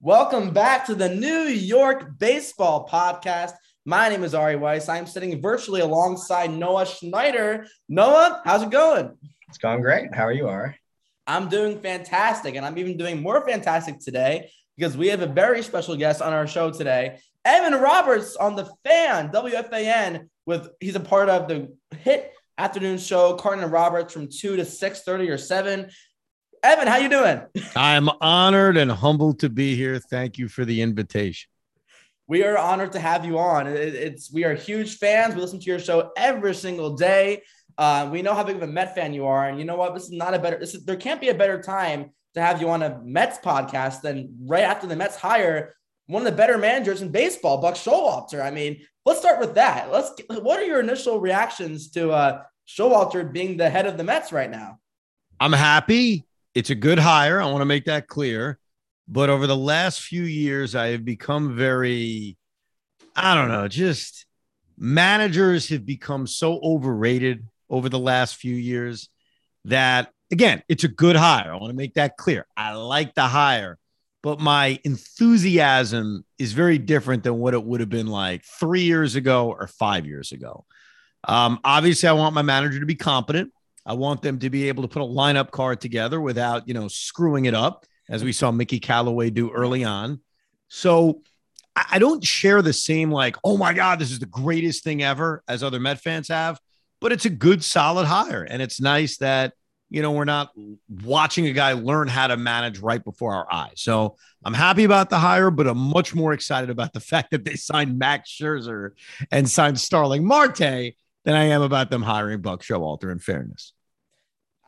Welcome back to the New York Baseball Podcast. My name is Ari Weiss. I'm sitting virtually alongside Noah Schneider. Noah, how's it going? It's going great. How are you, Ari? I'm doing fantastic, and I'm even doing more fantastic today because we have a very special guest on our show today. Evan Roberts on the fan, WFAN, with he's a part of the hit afternoon show, Carton and Roberts from 2 to 6:30 or 7. Evan, how you doing? I'm honored and humbled to be here. Thank you for the invitation. We are honored to have you on. it's we are huge fans. We listen to your show every single day. Uh, we know how big of a Met fan you are, and you know what? This is not a better. This is, there can't be a better time to have you on a Mets podcast than right after the Mets hire one of the better managers in baseball, Buck Showalter. I mean, let's start with that. Let's. What are your initial reactions to uh, Showalter being the head of the Mets right now? I'm happy. It's a good hire. I want to make that clear. But over the last few years, I have become very, I don't know, just managers have become so overrated over the last few years that, again, it's a good hire. I want to make that clear. I like the hire, but my enthusiasm is very different than what it would have been like three years ago or five years ago. Um, obviously, I want my manager to be competent. I want them to be able to put a lineup card together without, you know, screwing it up, as we saw Mickey Callaway do early on. So I don't share the same, like, oh my God, this is the greatest thing ever as other Met fans have, but it's a good, solid hire. And it's nice that, you know, we're not watching a guy learn how to manage right before our eyes. So I'm happy about the hire, but I'm much more excited about the fact that they signed Max Scherzer and signed Starling Marte than I am about them hiring Buck Showalter in fairness.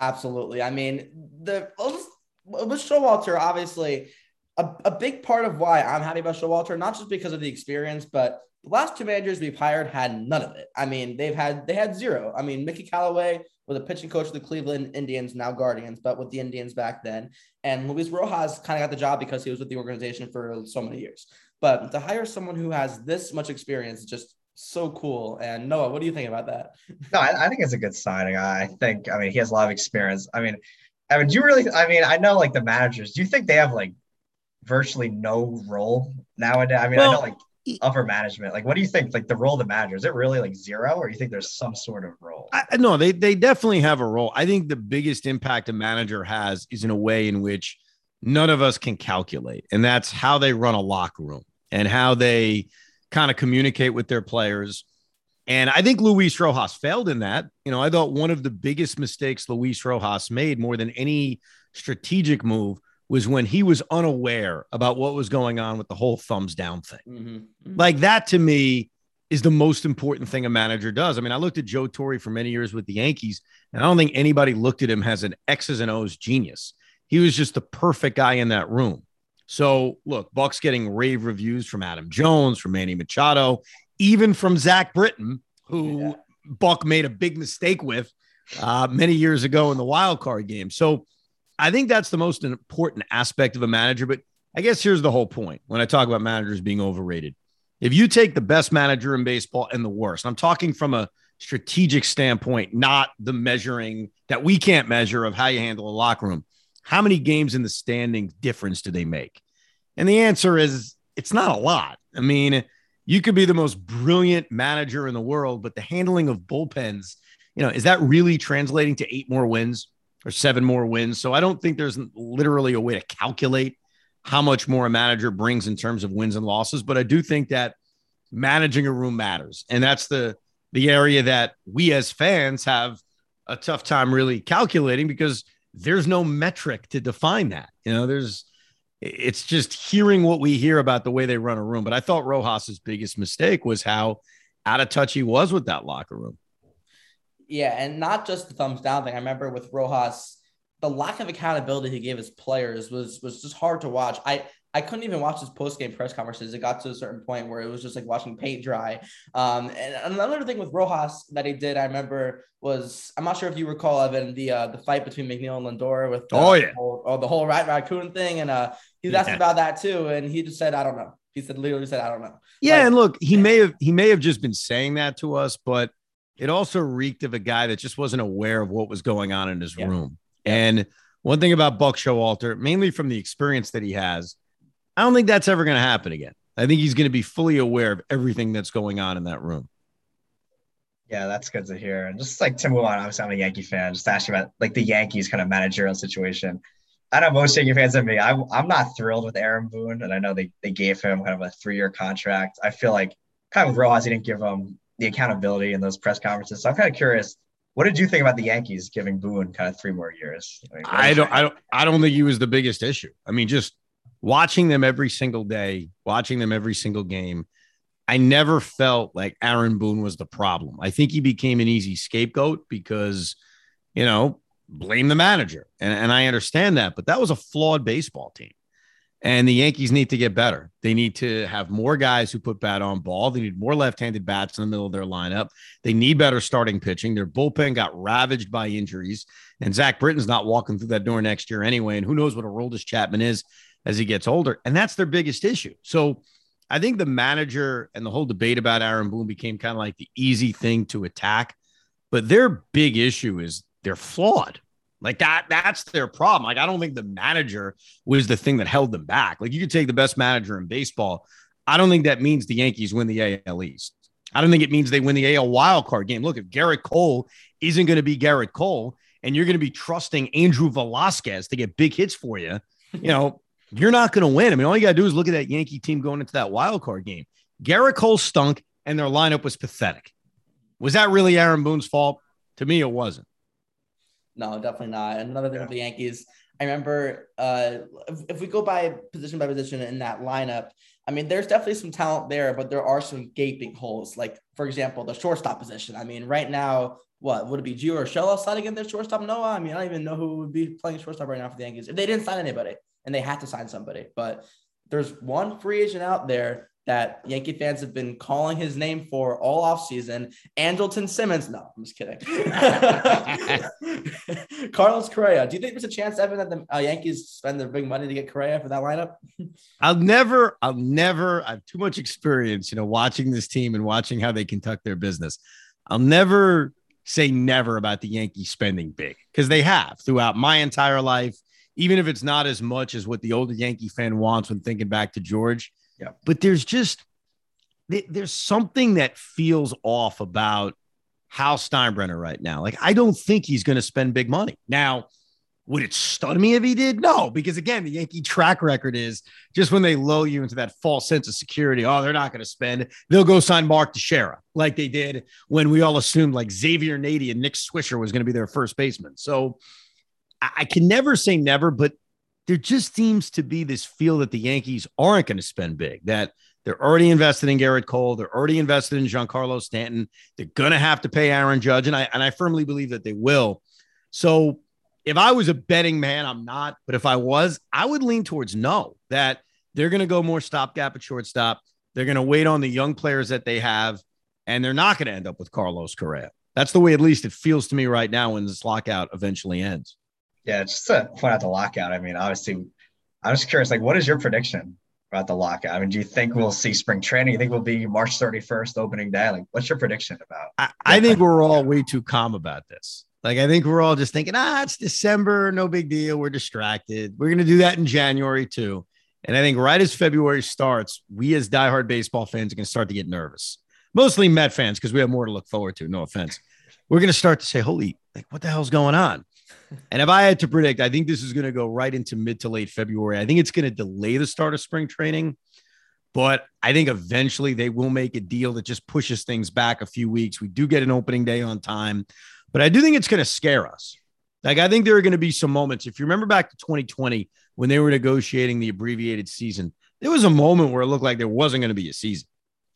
Absolutely. I mean, the with Showalter, obviously, a, a big part of why I'm happy about Showalter, not just because of the experience, but the last two managers we've hired had none of it. I mean, they've had they had zero. I mean, Mickey Callaway was a pitching coach of the Cleveland Indians, now Guardians, but with the Indians back then. And Luis Rojas kind of got the job because he was with the organization for so many years. But to hire someone who has this much experience just so cool. And Noah, what do you think about that? No, I, I, think it's a good signing. I think, I mean, he has a lot of experience. I mean, I mean, do you really, I mean, I know like the managers, do you think they have like virtually no role nowadays? I mean, well, I know like upper management, like what do you think? Like the role of the manager, is it really like zero or you think there's some sort of role? I, no, they, they definitely have a role. I think the biggest impact a manager has is in a way in which none of us can calculate. And that's how they run a locker room and how they, kind of communicate with their players. And I think Luis Rojas failed in that. You know, I thought one of the biggest mistakes Luis Rojas made more than any strategic move was when he was unaware about what was going on with the whole thumbs down thing. Mm-hmm. Mm-hmm. Like that to me is the most important thing a manager does. I mean, I looked at Joe Torre for many years with the Yankees, and I don't think anybody looked at him as an X's and O's genius. He was just the perfect guy in that room. So look, Buck's getting rave reviews from Adam Jones, from Manny Machado, even from Zach Britton, who yeah. Buck made a big mistake with uh, many years ago in the wild card game. So I think that's the most important aspect of a manager. But I guess here's the whole point when I talk about managers being overrated. If you take the best manager in baseball and the worst, I'm talking from a strategic standpoint, not the measuring that we can't measure of how you handle a locker room how many games in the standings difference do they make? And the answer is it's not a lot. I mean, you could be the most brilliant manager in the world, but the handling of bullpens, you know, is that really translating to eight more wins or seven more wins? So I don't think there's literally a way to calculate how much more a manager brings in terms of wins and losses, but I do think that managing a room matters. And that's the the area that we as fans have a tough time really calculating because there's no metric to define that. You know, there's it's just hearing what we hear about the way they run a room. But I thought Rojas's biggest mistake was how out of touch he was with that locker room. Yeah, and not just the thumbs down thing. I remember with Rojas, the lack of accountability he gave his players was was just hard to watch. I I couldn't even watch his post game press conferences. It got to a certain point where it was just like watching paint dry. Um, and another thing with Rojas that he did, I remember was I'm not sure if you recall Evan the uh, the fight between McNeil and Lindor with oh yeah the whole, oh, the whole rat raccoon thing, and uh, he was asked about that too, and he just said I don't know. He said literally said I don't know. Yeah, like, and look, he may have he may have just been saying that to us, but it also reeked of a guy that just wasn't aware of what was going on in his yeah. room. Yeah. And one thing about Buck Showalter, mainly from the experience that he has I don't think that's ever going to happen again. I think he's going to be fully aware of everything that's going on in that room. Yeah, that's good to hear. And just like to move on, obviously I'm a Yankee fan. Just asking about like the Yankees kind of managerial situation. I know most Yankee fans and me. I, I'm not thrilled with Aaron Boone, and I know they, they gave him kind of a three year contract. I feel like kind of Rojas didn't give him the accountability in those press conferences. So I'm kind of curious. What did you think about the Yankees giving Boone kind of three more years? I, mean, I don't, I don't, I don't think he was the biggest issue. I mean, just watching them every single day, watching them every single game. I never felt like Aaron Boone was the problem. I think he became an easy scapegoat because, you know, blame the manager. And, and I understand that, but that was a flawed baseball team. And the Yankees need to get better. They need to have more guys who put bat on ball. They need more left handed bats in the middle of their lineup. They need better starting pitching. Their bullpen got ravaged by injuries. And Zach Britton's not walking through that door next year anyway. And who knows what a Aroldis Chapman is as he gets older. And that's their biggest issue. So I think the manager and the whole debate about Aaron Boone became kind of like the easy thing to attack. But their big issue is they're flawed. Like that, that's their problem. Like, I don't think the manager was the thing that held them back. Like, you could take the best manager in baseball. I don't think that means the Yankees win the AL East. I don't think it means they win the AL wild card game. Look, if Gerrit Cole isn't going to be Gerrit Cole and you're going to be trusting Andrew Velazquez to get big hits for you, you know, you're not going to win. I mean, all you got to do is look at that Yankee team going into that wild card game. Gerrit Cole stunk and their lineup was pathetic. Was that really Aaron Boone's fault? To me, it wasn't. No, definitely not. Another thing yeah. with the Yankees, I remember uh, if, if, we go by position by position in that lineup, I mean, there's definitely some talent there, but there are some gaping holes. Like, for example, the shortstop position. I mean, right now, what would it be? Gio Urshela sliding in their shortstop? Noah. I mean, I don't even know who would be playing shortstop right now for the Yankees if they didn't sign anybody and they had to sign somebody. But there's one free agent out there that Yankee fans have been calling his name for all offseason. Andrelton Simmons. No, I'm just kidding. Carlos Correa. Do you think there's a chance, Evan, that the uh, Yankees spend their big money to get Correa for that lineup? I'll never, I'll never, I have too much experience, you know, watching this team and watching how they conduct their business. I'll never say never about the Yankees spending big because they have throughout my entire life, even if it's not as much as what the older Yankee fan wants when thinking back to George yeah. But there's just there's something that feels off about Hal Steinbrenner right now. Like I don't think he's going to spend big money. Now, would it stun me if he did? No, because again, the Yankee track record is just when they lull you into that false sense of security. Oh, they're not going to spend. They'll go sign Mark Teixeira like they did when we all assumed like Xavier Nady and Nick Swisher was going to be their first baseman. So I, can never say never, but there just seems to be this feel that the Yankees aren't going to spend big, that they're already invested in Gerrit Cole. They're already invested in Giancarlo Stanton. They're going to have to pay Aaron Judge. And I, and I firmly believe that they will. So if I was a betting man, I'm not. But if I was, I would lean towards no, that they're going to go more stopgap at shortstop. They're going to wait on the young players that they have, and they're not going to end up with Carlos Correa. That's the way, at least, it feels to me right now when this lockout eventually ends. Yeah, just to point out the lockout. I mean, obviously, I'm just curious. Like, what is your prediction about the lockout? I mean, do you think we'll see spring training? You think we'll be March 31st opening day? Like, what's your prediction about? I, I think we're all way too calm about this. Like, I think we're all just thinking, ah, it's December, no big deal. We're distracted. We're gonna do that in January too. And I think right as February starts, we as diehard baseball fans are gonna start to get nervous. Mostly Met fans because we have more to look forward to. No offense. We're gonna start to say, "Holy, like, what the hell's going on?" And if I had to predict, I think this is going to go right into mid to late February. I think it's going to delay the start of spring training, but I think eventually they will make a deal that just pushes things back a few weeks. We do get an opening day on time, but I do think it's going to scare us. Like, I think there are going to be some moments. If you remember back to 2020 when they were negotiating the abbreviated season, there was a moment where it looked like there wasn't going to be a season,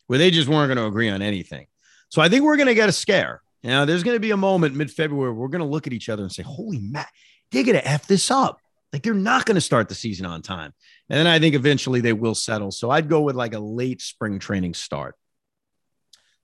where they just weren't going to agree on anything. So I think we're going to get a scare. Now, there's going to be a moment mid February we're going to look at each other and say, Holy Matt, they're going to F this up. Like they're not going to start the season on time. And then I think eventually they will settle. So I'd go with like a late spring training start.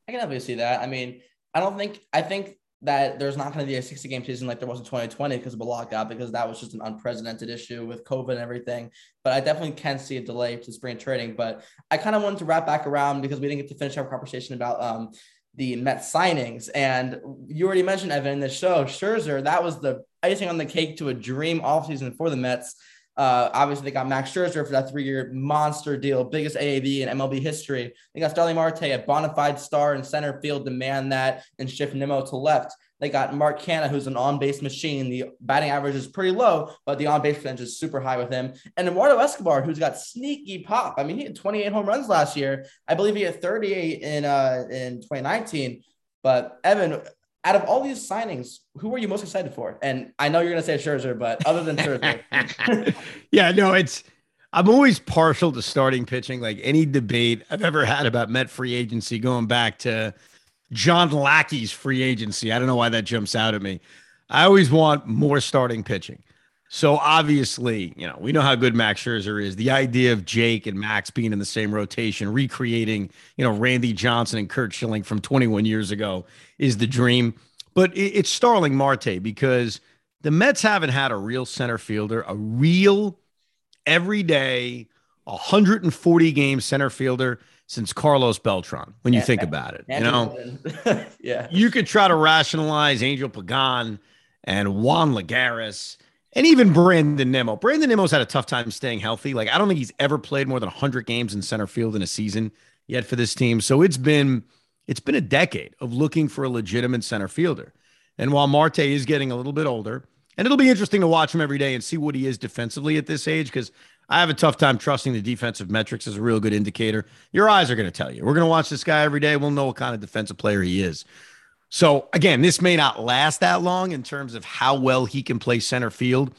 I can obviously see that. I mean, I don't think, I think that there's not going to be a 60 game season like there was in 2020 because of a lockout, because that was just an unprecedented issue with COVID and everything. But I definitely can see a delay to spring training. But I kind of wanted to wrap back around because we didn't get to finish our conversation about um, the Mets signings. And you already mentioned Evan in the show, Scherzer, that was the icing on the cake to a dream offseason for the Mets. Uh, obviously, they got Max Scherzer for that three-year monster deal, biggest AAV in MLB history. They got Starling Marte, a bona fide star in center field, demand that, and shift Nimmo to left. They got Mark Canha, who's an on-base machine. The batting average is pretty low, but the on-base percentage is super high with him. And Eduardo Escobar, who's got sneaky pop. I mean, he had 28 home runs last year. I believe he had 38 in uh in 2019. But Evan, out of all these signings, who are you most excited for? And I know you're gonna say Scherzer, but other than Scherzer, yeah, no, it's. I'm always partial to starting pitching. Like any debate I've ever had about Met free agency, going back to John Lackey's free agency. I don't know why that jumps out at me. I always want more starting pitching. So obviously, you know, we know how good Max Scherzer is. The idea of Jake and Max being in the same rotation, recreating, you know, Randy Johnson and Curt Schilling from 21 years ago is the dream. But it's Starling Marte because the Mets haven't had a real center fielder, a real everyday 140 game center fielder since Carlos Beltran, when you yeah, think about it. You know, yeah. You could try to rationalize Angel Pagan and Juan Lagares and even Brandon Nimmo. Brandon Nimmo's had a tough time staying healthy. Like, I don't think he's ever played more than 100 games in center field in a season yet for this team. So it's been it's been a decade of looking for a legitimate center fielder. And while Marte is getting a little bit older, and it'll be interesting to watch him every day and see what he is defensively at this age because I have a tough time trusting the defensive metrics as a real good indicator. Your eyes are going to tell you. We're going to watch this guy every day. We'll know what kind of defensive player he is. So, again, this may not last that long in terms of how well he can play center field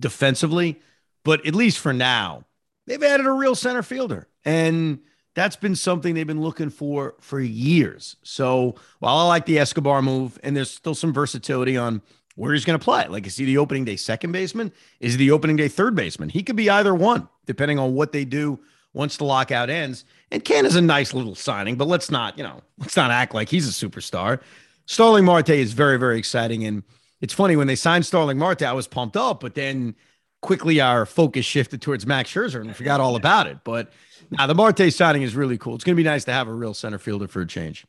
defensively, but at least for now, they've added a real center fielder. And that's been something they've been looking for for years. So, while I like the Escobar move, and there's still some versatility on where he's going to play. Like, is he the opening day second baseman? Is he the opening day third baseman? He could be either one, depending on what they do once the lockout ends. And Ken is a nice little signing, but let's not, you know, let's not act like he's a superstar. Starling Marte is very, very exciting. And it's funny when they signed Starling Marte, I was pumped up, but then quickly our focus shifted towards Max Scherzer and we forgot all about it. But now the Marte signing is really cool. It's going to be nice to have a real center fielder for a change.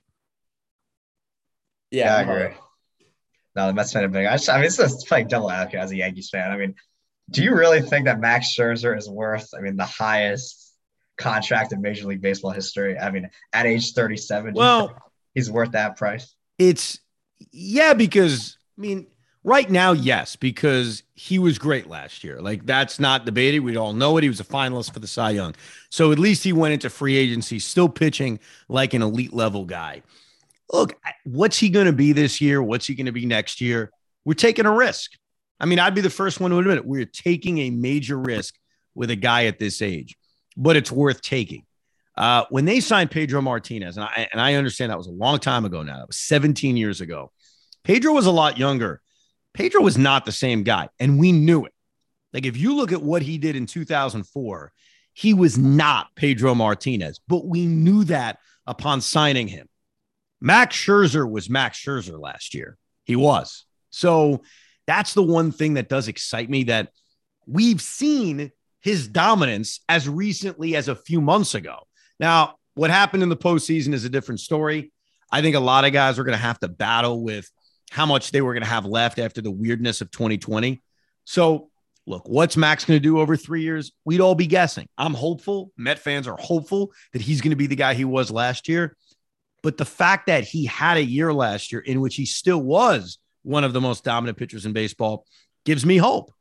Yeah, yeah I agree. No, the Mets fan are big. I, just, I mean, it's just playing double advocate as a Yankees fan. I mean, do you really think that Max Scherzer is worth? I mean, the highest contract in Major League Baseball history. I mean, at age 37, well, he's worth that price. It's yeah, because I mean, right now, yes, because he was great last year. Like that's not debated. We all know it. He was a finalist for the Cy Young, so at least he went into free agency still pitching like an elite level guy look, what's he going to be this year? What's he going to be next year? We're taking a risk. I mean, I'd be the first one to admit it. We're taking a major risk with a guy at this age, but it's worth taking. Uh, when they signed Pedro Martinez, and I, and I understand that was a long time ago now, that was 17 years ago. Pedro was a lot younger. Pedro was not the same guy, and we knew it. Like, if you look at what he did in 2004, he was not Pedro Martinez, but we knew that upon signing him. Max Scherzer was Max Scherzer last year. He was. So that's the one thing that does excite me that we've seen his dominance as recently as a few months ago. Now, what happened in the postseason is a different story. I think a lot of guys are going to have to battle with how much they were going to have left after the weirdness of 2020. So, look, what's Max going to do over three years? We'd all be guessing. I'm hopeful. Met fans are hopeful that he's going to be the guy he was last year. But the fact that he had a year last year in which he still was one of the most dominant pitchers in baseball gives me hope.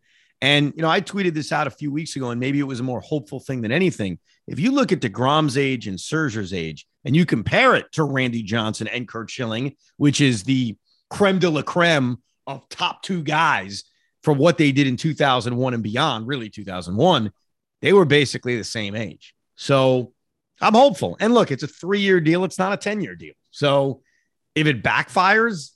And, you know, I tweeted this out a few weeks ago, and maybe it was a more hopeful thing than anything. If you look at DeGrom's age and Scherzer's age, and you compare it to Randy Johnson and Curt Schilling, which is the creme de la creme of top two guys for what they did in 2001 and beyond, really 2001, they were basically the same age. So I'm hopeful. And look, it's a three year deal, it's not a 10 year deal. So if it backfires,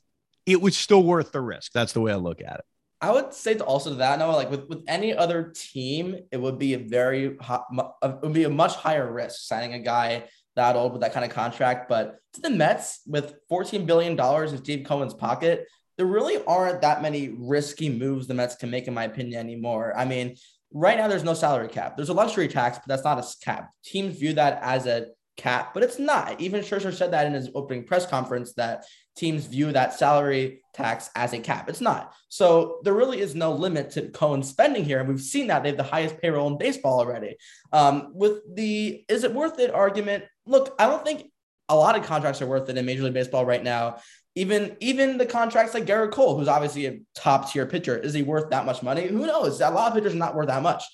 it was still worth the risk. That's the way I look at it. I would say to also to that, Noah, like with, with any other team, it would be a very it would be a much higher risk signing a guy that old with that kind of contract. But to the Mets with $14 billion in Steve Cohen's pocket, there really aren't that many risky moves the Mets can make, in my opinion, anymore. I mean, right now there's no salary cap. There's a luxury tax, but that's not a cap. Teams view that as a cap, but it's not. Even Scherzer said that in his opening press conference that teams view that salary tax as a cap. It's not. So there really is no limit to Cohen's spending here. And we've seen that they have the highest payroll in baseball already. Um, with the is it worth it argument, look, I don't think a lot of contracts are worth it in Major League Baseball right now. Even even the contracts like Gerrit Cole, who's obviously a top tier pitcher, is he worth that much money? Who knows? A lot of pitchers are not worth that much.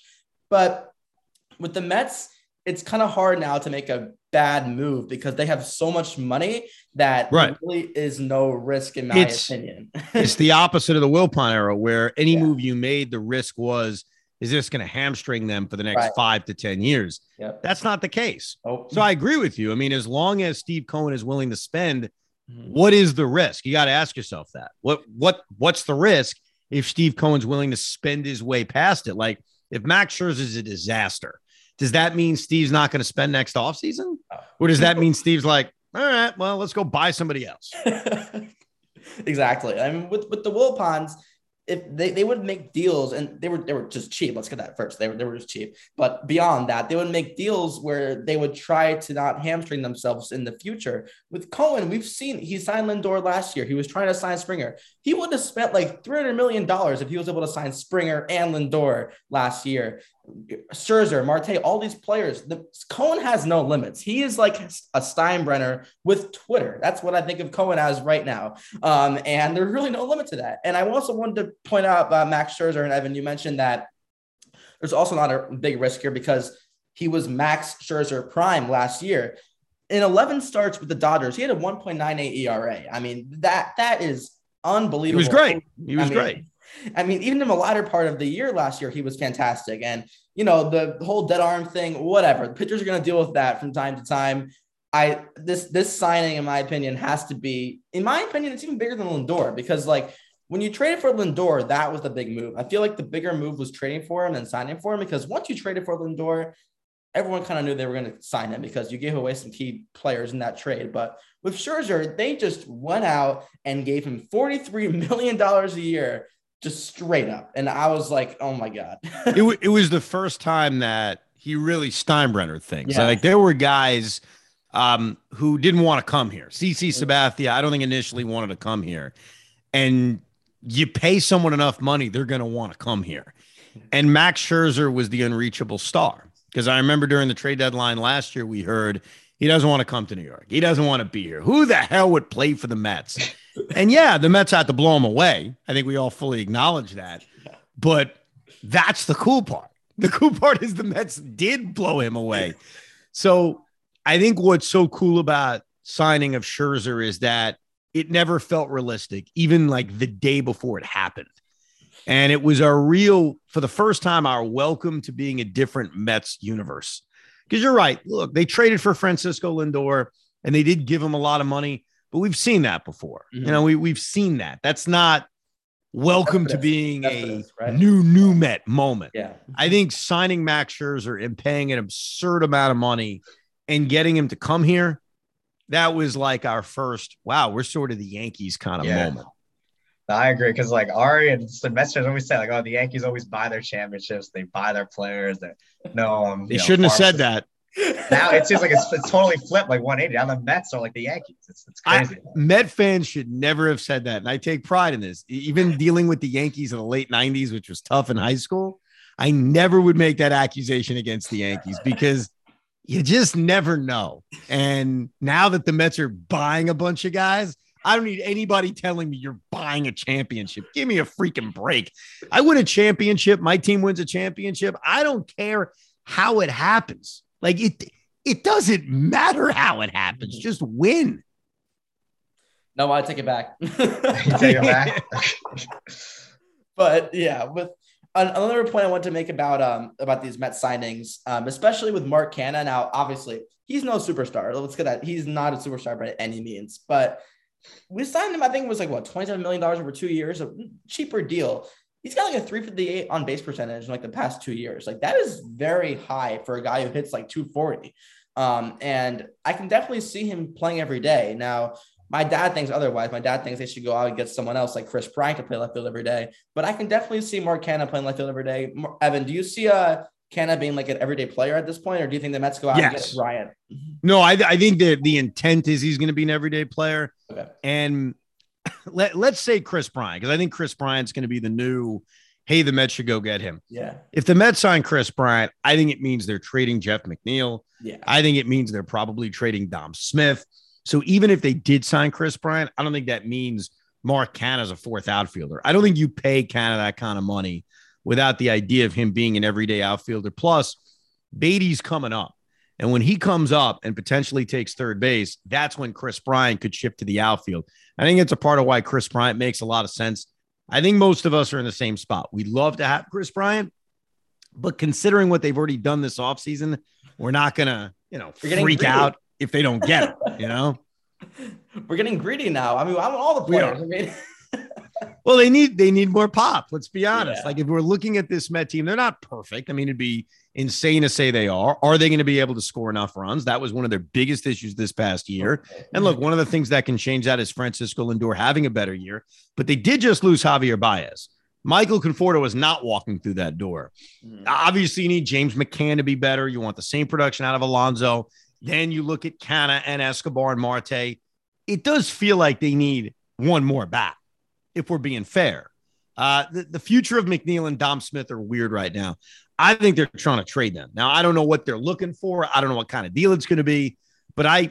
But with the Mets, it's kind of hard now to make a bad move because they have so much money that right. really is no risk in my it's, opinion. it's the opposite of the Wilpon era where any yeah. move you made, the risk was is this going to hamstring them for the next right. five to 10 years? Yep. That's not the case. Oh. So I agree with you. I mean, as long as Steve Cohen is willing to spend. Mm-hmm. what is the risk? You got to ask yourself that. What what what's the risk if Steve Cohen's willing to spend his way past it? Like if Max Scherzer is a disaster, does that mean Steve's not going to spend next offseason? Uh, or does that mean Steve's like, all right, well, let's go buy somebody else? exactly. I mean, with, with the Wilpons, if they, they would make deals and they were they were just cheap. Let's get that first. They were they were just cheap. But beyond that, they would make deals where they would try to not hamstring themselves in the future. With Cohen, we've seen he signed Lindor last year. He was trying to sign Springer. He would have spent like $300 million if he was able to sign Springer and Lindor last year. Scherzer, Marte, all these players. The Cohen has no limits. He is like a Steinbrenner with Twitter. That's what I think of Cohen as right now. Um, and there's really no limit to that. And I also wanted to point out about Max Scherzer and Evan. You mentioned that there's also not a big risk here because he was Max Scherzer prime last year. In 11 starts with the Dodgers, he had a 1.98 ERA. I mean, that that is unbelievable. He was great. He was I mean, great. I mean, even in the latter part of the year last year, he was fantastic. And, you know, the whole dead arm thing, whatever. The pitchers are going to deal with that from time to time. I this this signing, in my opinion, has to be, in my opinion, it's even bigger than Lindor because like when you traded for Lindor, that was the big move. I feel like the bigger move was trading for him and signing for him because once you traded for Lindor, everyone kind of knew they were going to sign him because you gave away some key players in that trade. But with Scherzer, they just went out and gave him $43 million a year just straight up. And I was like, oh my God. it, w- it was the first time that he really Steinbrenner things. Yeah. Like there were guys um, who didn't want to come here. CC Sabathia, I don't think initially wanted to come here. And you pay someone enough money, they're going to want to come here. And Max Scherzer was the unreachable star. Because I remember during the trade deadline last year, we heard he doesn't want to come to New York. He doesn't want to be here. Who the hell would play for the Mets? and yeah, the Mets had to blow him away. I think we all fully acknowledge that. But that's the cool part. The cool part is the Mets did blow him away. So I think what's so cool about signing of Scherzer is that it never felt realistic, even like the day before it happened. And it was a real, for the first time, our welcome to being a different Mets universe. Because you're right. Look, they traded for Francisco Lindor and they did give him a lot of money, but we've seen that before. Mm-hmm. You know, we, we've seen that. That's not welcome to being a right? new, new Met moment. Yeah. I think signing Max Scherzer and paying an absurd amount of money and getting him to come here, that was like our first, wow, we're sort of the Yankees kind of yeah. moment. I agree because like Ari and the Mets always say like, oh, the Yankees always buy their championships, they buy their players. They no, um, they shouldn't know, have said that. Now it seems like it's, it's totally flipped, like 180. Now the Mets are like the Yankees. It's, it's crazy. I, Met fans should never have said that, and I take pride in this. Even dealing with the Yankees in the late 90s, which was tough in high school, I never would make that accusation against the Yankees because you just never know. And now that the Mets are buying a bunch of guys, I don't need anybody telling me you're buying a championship. Give me a freaking break. I win a championship. My team wins a championship. I don't care how it happens. Like it, it doesn't matter how it happens. Just win. No, I take it back. take it back. but yeah, with another point I want to make about um about these Met signings, um, especially with Mark Canha. Now, obviously, he's no superstar. Let's get that. He's not a superstar by any means, but we signed him, I think it was like what, $27 million over two years, a cheaper deal. He's got like a 358 on base percentage in like the past two years. Like that is very high for a guy who hits like 240. Um, and I can definitely see him playing every day. Now, my dad thinks otherwise. My dad thinks they should go out and get someone else like Kris Bryant to play left field every day. But I can definitely see Mark Canha playing left field every day. Evan, do you see a Canha being like an everyday player at this point, or do you think the Mets go out yes. and get Bryant? Mm-hmm. No, I, I think that the intent is he's going to be an everyday player. Okay. And let, let's say Kris Bryant, because I think Kris Bryant's going to be the new, hey, the Mets should go get him. Yeah. If the Mets sign Kris Bryant, I think it means they're trading Jeff McNeil. Yeah. I think it means they're probably trading Dom Smith. So even if they did sign Kris Bryant, I don't think that means Mark Canha as a fourth outfielder. I don't think you pay Canha that kind of money without the idea of him being an everyday outfielder. Plus, Baty's coming up. And when he comes up and potentially takes third base, that's when Kris Bryant could shift to the outfield. I think it's a part of why Kris Bryant makes a lot of sense. I think most of us are in the same spot. We'd love to have Kris Bryant, but considering what they've already done this offseason, we're not going to, you know, freak out if they don't get it, you know? We're getting greedy now. I mean, I want all the players. I mean, well, they need they need more pop. Let's be honest. Yeah. Like if we're looking at this Met team, they're not perfect. I mean, it'd be insane to say they are. Are they going to be able to score enough runs? That was one of their biggest issues this past year. And look, one of the things that can change that is Francisco Lindor having a better year. But they did just lose Javier Baez. Michael Conforto was not walking through that door. Mm. Obviously, you need James McCann to be better. You want the same production out of Alonso. Then you look at Canha and Escobar and Marte. It does feel like they need one more bat if we're being fair. Uh, the, the future of McNeil and Dom Smith are weird right now. I think they're trying to trade them. Now, I don't know what they're looking for. I don't know what kind of deal it's going to be, but I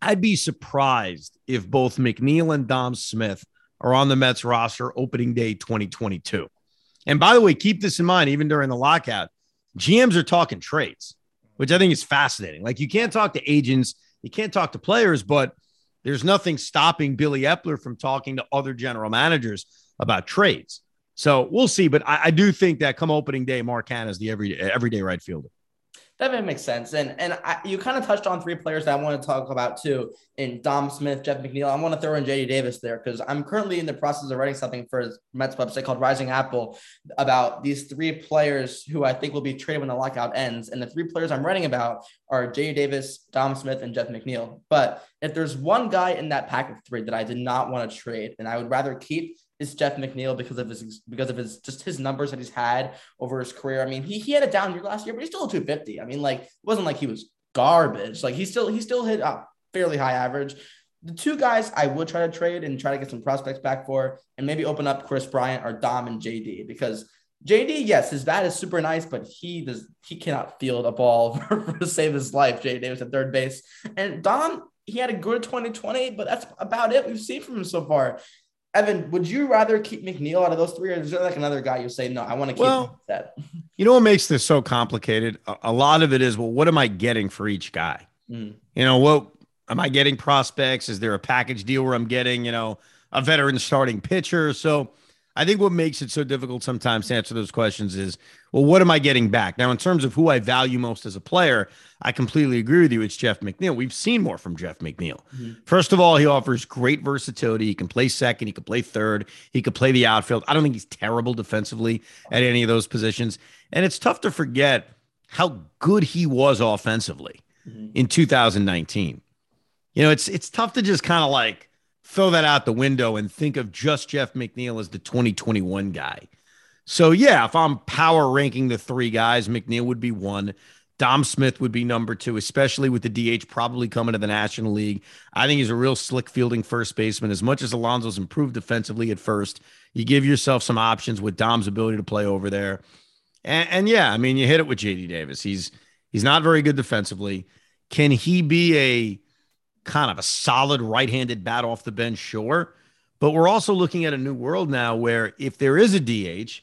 I'd be surprised if both McNeil and Dom Smith are on the Mets roster opening day 2022. And by the way, keep this in mind, even during the lockout, GMs are talking trades, which I think is fascinating. Like you can't talk to agents, you can't talk to players, but there's nothing stopping Billy Eppler from talking to other general managers about trades. So we'll see. But I, I do think that come opening day, Mark Canha is the every everyday right fielder. That makes sense. And and I, you kind of touched on three players that I want to talk about too in Dom Smith, Jeff McNeil. I want to throw in JD Davis there because I'm currently in the process of writing something for Mets website called Rising Apple about these three players who I think will be traded when the lockout ends. And the three players I'm writing about are JD Davis, Dom Smith, and Jeff McNeil. But if there's one guy in that pack of three that I did not want to trade and I would rather keep is Jeff McNeil because of his because of his just his numbers that he's had over his career. I mean, he he had a down year last year, but he's still a 250. I mean, like it wasn't like he was garbage. Like he still he still hit a fairly high average. The two guys I would try to trade and try to get some prospects back for, and maybe open up Kris Bryant or Dom and JD because JD, yes, his bat is super nice, but he does he cannot field a ball to save his life. JD Davis at third base, and Dom he had a good 2020, but that's about it we've seen from him so far. Evan, would you rather keep McNeil out of those three, or is there like another guy you say no? I want to keep well, that. You know what makes this so complicated? A, a, lot of it is well, what am I getting for each guy? Mm. You know, what am I getting prospects? Is there a package deal where I'm getting you know a veteran starting pitcher? So I think what makes it so difficult sometimes to answer those questions is, well, what am I getting back? Now, in terms of who I value most as a player, I completely agree with you. It's Jeff McNeil. We've seen more from Jeff McNeil. Mm-hmm. First of all, he offers great versatility. He can play second, he can play third, he could play the outfield. I don't think he's terrible defensively at any of those positions. And it's tough to forget how good he was offensively mm-hmm. in 2019. You know, it's it's tough to just kind of like throw that out the window and think of just Jeff McNeil as the 2021 guy. So, yeah, if I'm power ranking the three guys, McNeil would be one. Dom Smith would be number two, especially with the DH probably coming to the National League. I think he's a real slick fielding first baseman. As much as Alonso's improved defensively at first, you give yourself some options with Dom's ability to play over there. And, and yeah, I mean, you hit it with JD Davis. He's he's not very good defensively. Can he be a kind of a solid right-handed bat off the bench, sure. But we're also looking at a new world now where if there is a DH,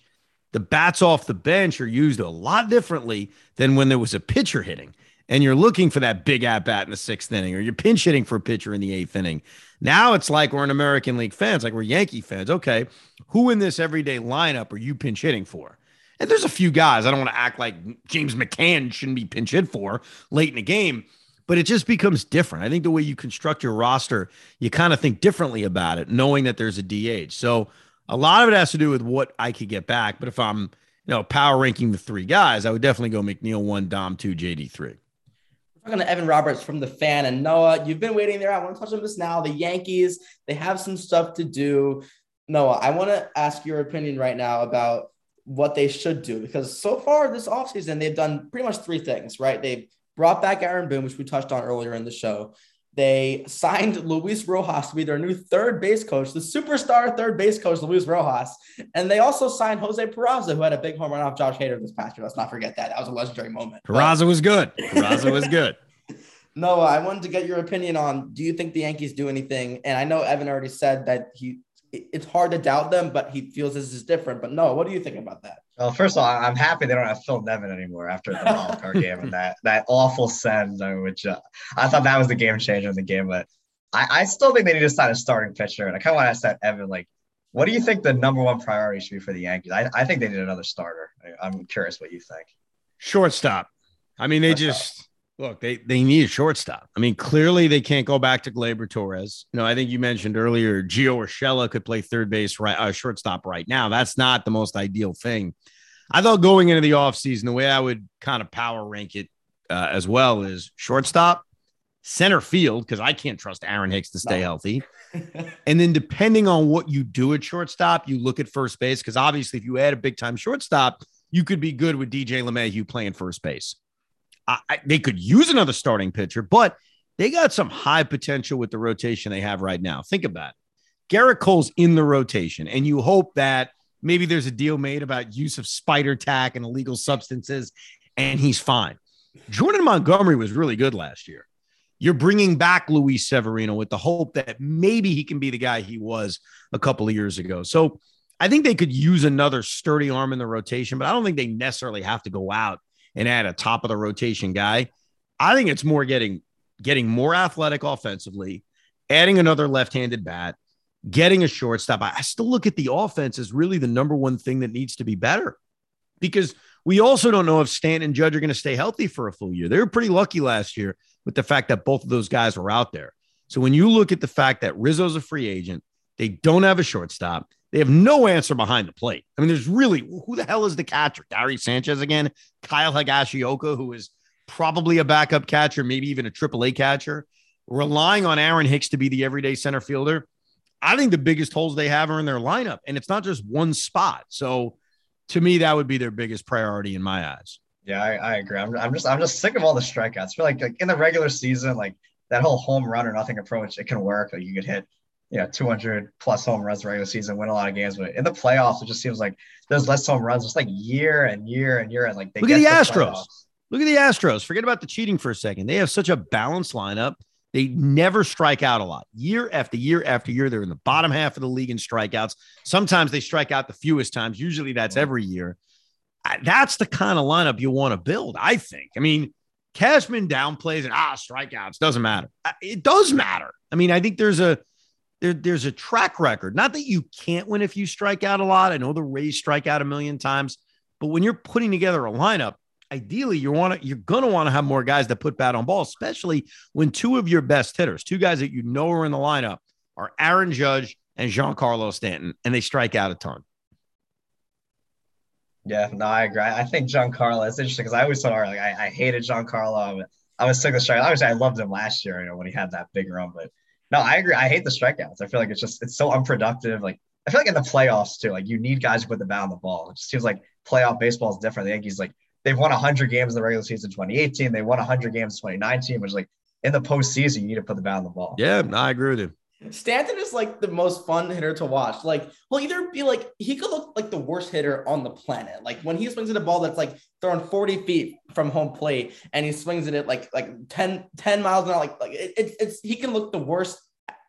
the bats off the bench are used a lot differently than when there was a pitcher hitting. And you're looking for that big at bat in the sixth inning, or you're pinch hitting for a pitcher in the eighth inning. Now it's like we're an American League fans, like we're Yankee fans. Okay, who in this everyday lineup are you pinch hitting for? And there's a few guys. I don't want to act like James McCann shouldn't be pinch hit for late in the game but it just becomes different. I think the way you construct your roster, you kind of think differently about it, knowing that there's a DH. So a lot of it has to do with what I could get back. But if I'm, you know, power ranking the three guys, I would definitely go McNeil one, Dom two, JD three. Talking to Evan Roberts from the fan and Noah. You've been waiting there. I want to touch on this now. The Yankees, they have some stuff to do. Noah, I want to ask your opinion right now about what they should do because so far this offseason, they've done pretty much three things, right? They've brought back Aaron Boone, which we touched on earlier in the show. They signed Luis Rojas to be their new third base coach, the superstar third base coach, Luis Rojas. And they also signed Jose Peraza, who had a big home run off Josh Hader this past year. Let's not forget that. That was a legendary moment. Peraza but, was good. Peraza was good. Noah, I wanted to get your opinion on do you think the Yankees do anything? And I know Evan already said that he it's hard to doubt them, but he feels this is different. But no, what do you think about that? Well, first of all, I'm happy they don't have Phil Nevin anymore after the wild card game and that that awful send, which uh, I thought that was the game changer in the game. But I, I still think they need to sign a starting pitcher. And I kind of want to ask that Evan, like, what do you think the number one priority should be for the Yankees? I, I think they need another starter. I, am curious what you think. Shortstop. I mean, they Shortstop. just Look, they they need a shortstop. I mean, clearly they can't go back to Gleyber Torres. You know, I think you mentioned earlier Gio Urshela could play third base right uh, shortstop right now. That's not the most ideal thing. I thought going into the offseason, the way I would kind of power rank it uh, as well is shortstop, center field, because I can't trust Aaron Hicks to stay no. healthy. and then depending on what you do at shortstop, you look at first base, because obviously if you add a big time shortstop, you could be good with DJ LeMahieu playing first base. I, they could use another starting pitcher, but they got some high potential with the rotation they have right now. Think about it. Gerrit Cole's in the rotation, and you hope that maybe there's a deal made about use of spider tack and illegal substances, and he's fine. Jordan Montgomery was really good last year. You're bringing back Luis Severino with the hope that maybe he can be the guy he was a couple of years ago. So I think they could use another sturdy arm in the rotation, but I don't think they necessarily have to go out and add a top of the rotation guy. I think it's more getting getting more athletic offensively, adding another left-handed bat, getting a shortstop. I still look at the offense as really the number one thing that needs to be better because we also don't know if Stanton and Judge are going to stay healthy for a full year. They were pretty lucky last year with the fact that both of those guys were out there. So when you look at the fact that Rizzo's a free agent, they don't have a shortstop, they have no answer behind the plate. I mean, there's really who the hell is the catcher? Gary Sanchez again, Kyle Higashioka, who is probably a backup catcher, maybe even a triple A catcher, relying on Aaron Hicks to be the everyday center fielder. I think the biggest holes they have are in their lineup, and it's not just one spot. So to me, that would be their biggest priority in my eyes. Yeah, I, I agree. I'm, I'm just I'm just sick of all the strikeouts. I feel like, like in the regular season, like that whole home run or nothing approach, it can work. Like you could hit you know 200 plus home runs regular season, win a lot of games, but in the playoffs, it just seems like there's less home runs. It's like year and year and year, and like they look at the Astros. Playoffs. Look at the Astros. Forget about the cheating for a second. They have such a balanced lineup. They never strike out a lot. Year after year after year, they're in the bottom half of the league in strikeouts. Sometimes they strike out the fewest times. Usually that's every year. That's the kind of lineup you want to build, I think. I mean, Cashman downplays and ah, strikeouts doesn't matter. It does matter. I mean, I think there's a there, there's a track record. Not that you can't win if you strike out a lot. I know the Rays strike out a million times, but when you're putting together a lineup, ideally you want to you're going to want to have more guys that put bat on ball, especially when two of your best hitters, two guys that you know are in the lineup, are Aaron Judge and Giancarlo Stanton, and they strike out a ton. Yeah, no, I agree. I think Giancarlo. It's interesting because I always thought like I, I hated Giancarlo. I was sick of strike. Obviously, I loved him last year, you know, when he had that big run, but no, I agree. I hate the strikeouts. I feel like it's just it's so unproductive. Like I feel like in the playoffs too, like you need guys to put the bat on the ball. It just seems like playoff baseball is different. The Yankees like they've won 100 games in the regular season 2018. They won 100 games 2019, which like in the postseason you need to put the bat on the ball. Yeah, I agree with you. Stanton is like the most fun hitter to watch. Like, he'll either be like, he could look like the worst hitter on the planet. Like, when he swings at a ball that's like thrown 40 feet from home plate and he swings at it like like 10, 10 miles an hour, like, like it, it, it's he can look the worst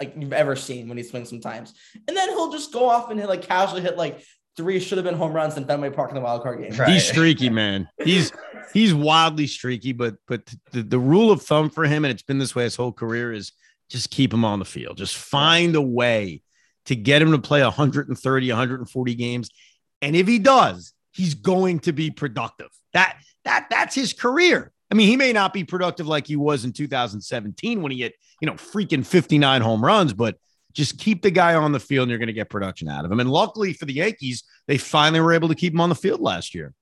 like you've ever seen when he swings sometimes. And then he'll just go off and hit like casually hit like three should have been home runs in Fenway Park in the wild card game. Right. He's streaky, man. He's he's wildly streaky, but but the, the rule of thumb for him, and it's been this way his whole career, is just keep him on the field. Just find a way to get him to play 130, 140 games. And if he does, he's going to be productive. That that that's his career. I mean, he may not be productive like he was in 2017 when he hit, you know, freaking 59 home runs, but just keep the guy on the field and you're going to get production out of him. And luckily for the Yankees, they finally were able to keep him on the field last year.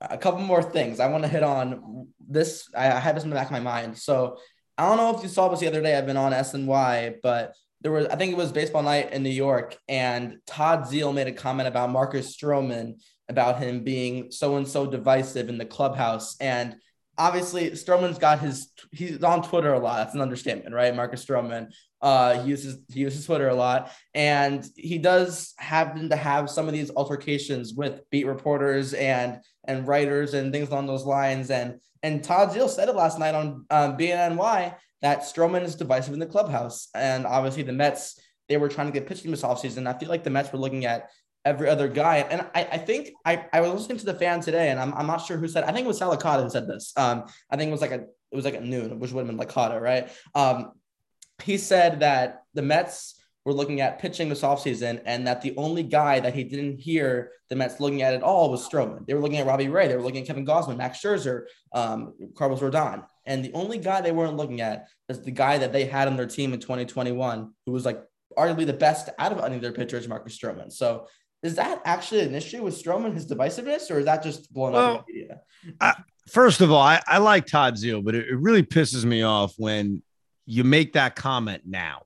A couple more things I want to hit on this. I have this in the back of my mind. So I don't know if you saw this the other day. I've been on SNY, but there was I think it was baseball night in New York, and Todd Zeile made a comment about Marcus Stroman about him being so and so divisive in the clubhouse, and obviously Stroman's got his he's on Twitter a lot. That's an understatement, right? Marcus Stroman. Uh, he uses he uses Twitter a lot, and he does happen to have some of these altercations with beat reporters and and writers and things along those lines. And and Todd Zeile said it last night on um, BNNY that Stroman is divisive in the clubhouse, and obviously the Mets they were trying to get pitching this offseason. I feel like the Mets were looking at every other guy. And I, I think I, I was listening to the fan today, and I'm, I'm not sure who said. I think it was Sal Licata who said this. Um, I think it was like a it was like a noon, which would have been Licata, right? Um, he said that the Mets were looking at pitching this offseason and that the only guy that he didn't hear the Mets looking at at all was Stroman. They were looking at Robbie Ray, they were looking at Kevin Gausman, Max Scherzer, um, Carlos Rodon. And the only guy they weren't looking at is the guy that they had on their team in 2021, who was like arguably the best out of any of their pitchers, Marcus Stroman. So is that actually an issue with Stroman, his divisiveness, or is that just blown well, up in the media? I, first of all, I, I like Todd Zeile, but it, it, really pisses me off when you make that comment now.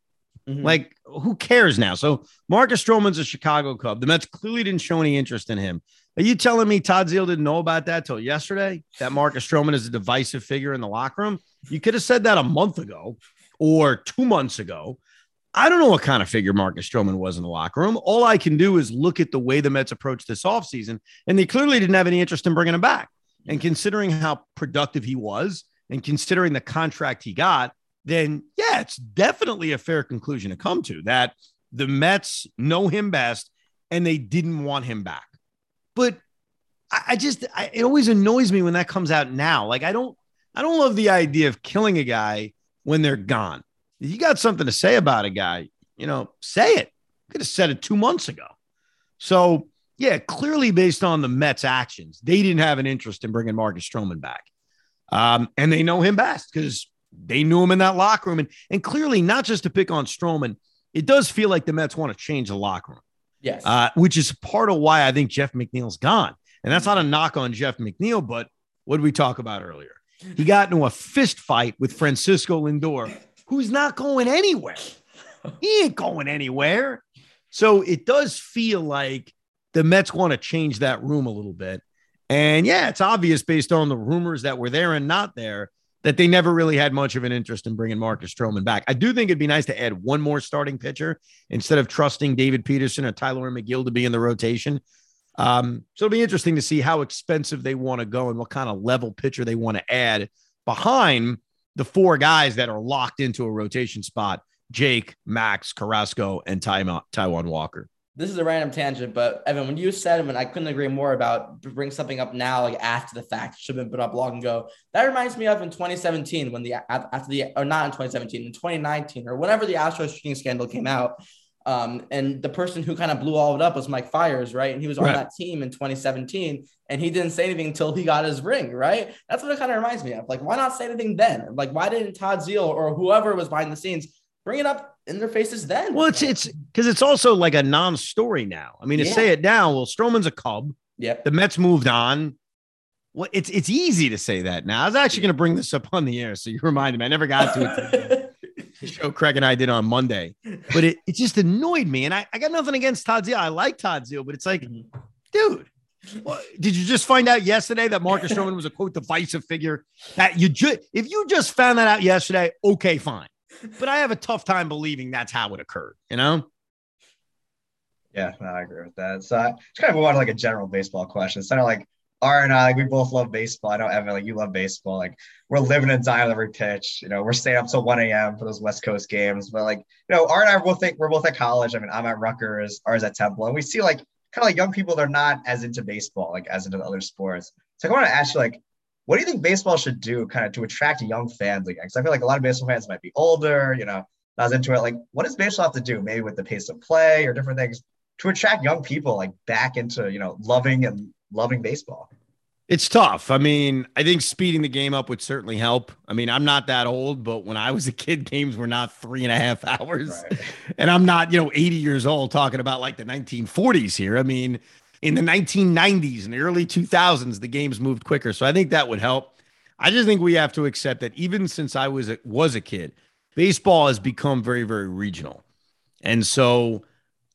Mm-hmm. Like, who cares now? So Marcus Stroman's a Chicago Cub. The Mets clearly didn't show any interest in him. Are you telling me Todd Zeile didn't know about that till yesterday? That Marcus Stroman is a divisive figure in the locker room? You could have said that a month ago or two months ago. I don't know what kind of figure Marcus Stroman was in the locker room. All I can do is look at the way the Mets approached this offseason, and they clearly didn't have any interest in bringing him back. And considering how productive he was and considering the contract he got, then yeah, it's definitely a fair conclusion to come to that the Mets know him best and they didn't want him back. But I, I just, I, it always annoys me when that comes out now. Like, I don't, I don't love the idea of killing a guy when they're gone you got something to say about a guy, you know, say it. You Could have said it two months ago. So, yeah, clearly based on the Mets' actions, they didn't have an interest in bringing Marcus Stroman back. Um, and they know him best because they knew him in that locker room. And, and clearly, not just to pick on Stroman, it does feel like the Mets want to change the locker room. Yes. Uh, which is part of why I think Jeff McNeil's gone. And that's not a knock on Jeff McNeil, but what did we talk about earlier? He got into a fist fight with Francisco Lindor who's not going anywhere. he ain't going anywhere. So it does feel like the Mets want to change that room a little bit. And yeah, it's obvious based on the rumors that were there and not there that they never really had much of an interest in bringing Marcus Stroman back. I do think it'd be nice to add one more starting pitcher instead of trusting David Peterson or Tylor Megill to be in the rotation. Um, so it'll be interesting to see how expensive they want to go and what kind of level pitcher they want to add behind the four guys that are locked into a rotation spot Jake, Max, Carrasco, and Taijuan Walker. This is a random tangent, but Evan, when you said, and I couldn't agree more about bring something up now, like after the fact, should have been put up long ago. That reminds me of in 2017 when the after the or not in 2017 in 2019 or whenever the Astros cheating scandal came out. Um, and the person who kind of blew all of it up was Mike Fiers, right? And he was on right. that team in 2017, and he didn't say anything until he got his ring, right? That's what it kind of reminds me of. Like, why not say anything then? Like, why didn't Todd Zeile or whoever was behind the scenes bring it up in their faces then? Well, it's it's because it's also like a non-story now. I mean, to yeah. say it now, well, Stroman's a Cub. Yep. The Mets moved on. Well, it's it's easy to say that now. I was actually going to bring this up on the air, so you reminded me. I never got to it. show Craig and I did on Monday, but it, it just annoyed me. And I, I got nothing against Todd Zeile. I like Todd Zeile, but it's like, mm-hmm. dude, did you just find out yesterday that Marcus Stroman was a quote divisive figure? That you just if you just found that out yesterday, okay, fine. But I have a tough time believing that's how it occurred. You know. Yeah, no, I agree with that. So it's kind of more like a general baseball question. It's kind of like R and I, like, we both love baseball. I know Evan, like you love baseball. Like we're living and dying every pitch. You know, we're staying up till 1 a.m. for those West Coast games. But like, you know, R and I both think we're both at college. I mean, I'm at Rutgers, Art's at Temple, and we see like kind of like young people they're not as into baseball, like as into the other sports. So I want to ask you, like, what do you think baseball should do kind of to attract young fans again? Because I feel like a lot of baseball fans might be older, you know, not into it. Like, what does baseball have to do, maybe with the pace of play or different things, to attract young people like back into, you know, loving and loving baseball? It's tough. I mean, I think speeding the game up would certainly help. I mean, I'm not that old, but when I was a kid, games were not three and a half hours. Right. And I'm not, you know, 80 years old talking about like the 1940s here. I mean, in the 1990s and the early 2000s, the games moved quicker. So I think that would help. I just think we have to accept that even since I was a, was a kid, baseball has become very, very regional. And so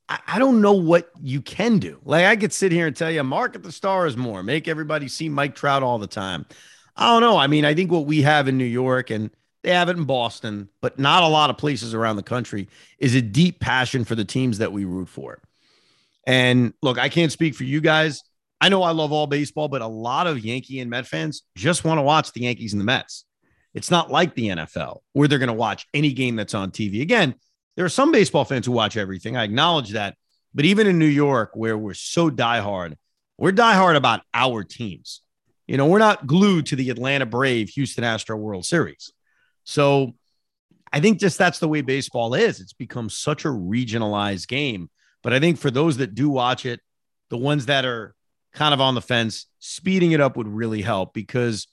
I, I don't know what you can do. Like I could sit here and tell you, market the stars more, make everybody see Mike Trout all the time. I don't know. I mean, I think what we have in New York and they have it in Boston, but not a lot of places around the country is a deep passion for the teams that we root for. And look, I can't speak for you guys. I know I love all baseball, but a lot of Yankee and Met fans just want to watch the Yankees and the Mets. It's not like the NFL where they're going to watch any game that's on TV. Again, there are some baseball fans who watch everything. I acknowledge that. But even in New York, where we're so diehard, we're diehard about our teams. You know, we're not glued to the Atlanta Brave Houston Astro World Series. So I think just that's the way baseball is. It's become such a regionalized game. But I think for those that do watch it, the ones that are kind of on the fence, speeding it up would really help because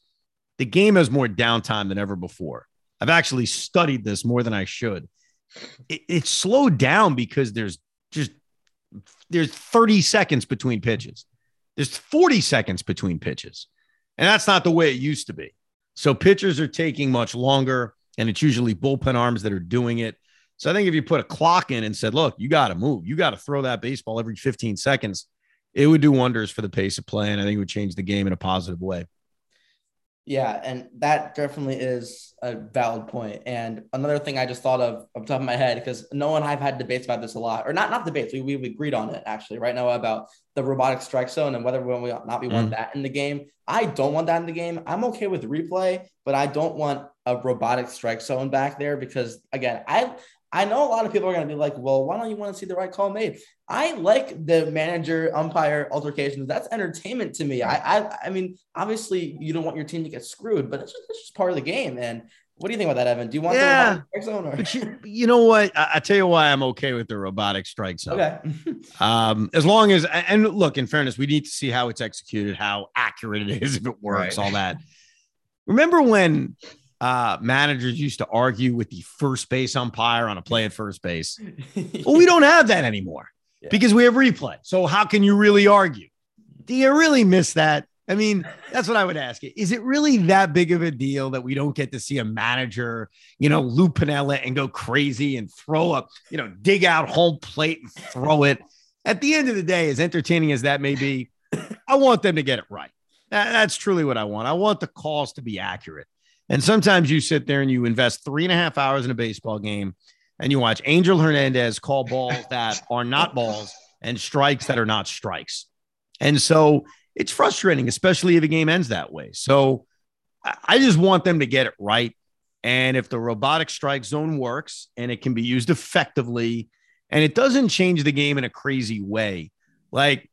the game has more downtime than ever before. I've actually studied this more than I should. It, it's slowed down because there's just there's 30 seconds between pitches. There's 40 seconds between pitches. And that's not the way it used to be. So pitchers are taking much longer, and it's usually bullpen arms that are doing it. So I think if you put a clock in and said, look, you got to move, you got to throw that baseball every 15 seconds, it would do wonders for the pace of play. And I think it would change the game in a positive way. Yeah, and that definitely is a valid point. And another thing I just thought of off the top of my head, because no one I've had debates about this a lot, or not not debates, we, we've agreed on it actually right now about the robotic strike zone and whether we not we want mm. that in the game. I don't want that in the game. I'm okay with replay, but I don't want a robotic strike zone back there because again, I I know a lot of people are going to be like, well, why don't you want to see the right call made? I like the manager umpire altercations. That's entertainment to me. I, I, I mean, obviously you don't want your team to get screwed, but it's just, it's just part of the game. And what do you think about that, Evan? Do you want yeah. the strike zone? Or? But you, you know what? I, I, tell you why I'm okay with the robotic strike zone. Okay. um, as long as and look, in fairness, we need to see how it's executed, how accurate it is, if it works, right. all that. Remember when uh, managers used to argue with the first base umpire on a play at first base. well, we don't have that anymore yeah. because we have replay. So how can you really argue? Do you really miss that? I mean, that's what I would ask you. Is it really that big of a deal that we don't get to see a manager, you know, Lou Piniella and go crazy and throw up, you know, dig out home plate and throw it? At the end of the day, as entertaining as that may be, I want them to get it right. That's truly what I want. I want the calls to be accurate. And sometimes you sit there and you invest three and a half hours in a baseball game and you watch Angel Hernandez call balls that are not balls and strikes that are not strikes. And so it's frustrating, especially if a game ends that way. So I just want them to get it right. And if the robotic strike zone works and it can be used effectively and it doesn't change the game in a crazy way, like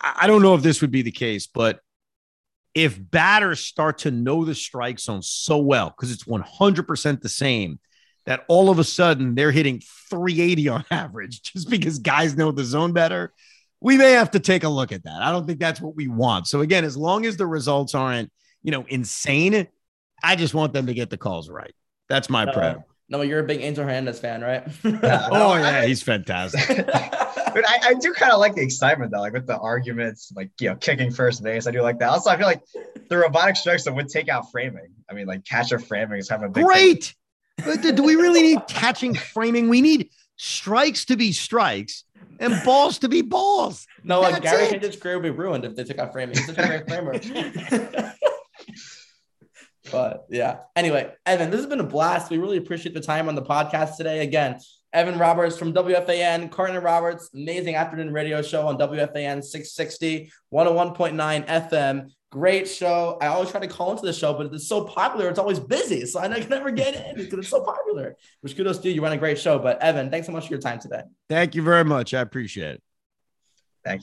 I don't know if this would be the case, but if batters start to know the strike zone so well, because it's 100% the same, that all of a sudden they're hitting 380 on average just because guys know the zone better, we may have to take a look at that. I don't think that's what we want. So again, as long as the results aren't, you know, insane, I just want them to get the calls right. That's my prayer. No, you're a big Angel Hernandez fan, right? Oh yeah, he's fantastic. But I, I do kind of like the excitement though, like with the arguments, like you know, kicking first base. I do like that. Also, I feel like the robotic strikes that would take out framing. I mean, like catcher framing is kind of a great. But do we really need catching framing? We need strikes to be strikes and balls to be balls. No, like Gary Hinch's career would be ruined if they took out framing. He's such a great framer. but yeah. Anyway, Evan, this has been a blast. We really appreciate the time on the podcast today. Again, Evan Roberts from WFAN, Carton Roberts, amazing afternoon radio show on WFAN 660, 101.9 FM. Great show. I always try to call into the show, but it's so popular. It's always busy. So I can never get in because it's so popular. Which kudos to you. You run a great show. But Evan, thanks so much for your time today. Thank you very much. I appreciate it.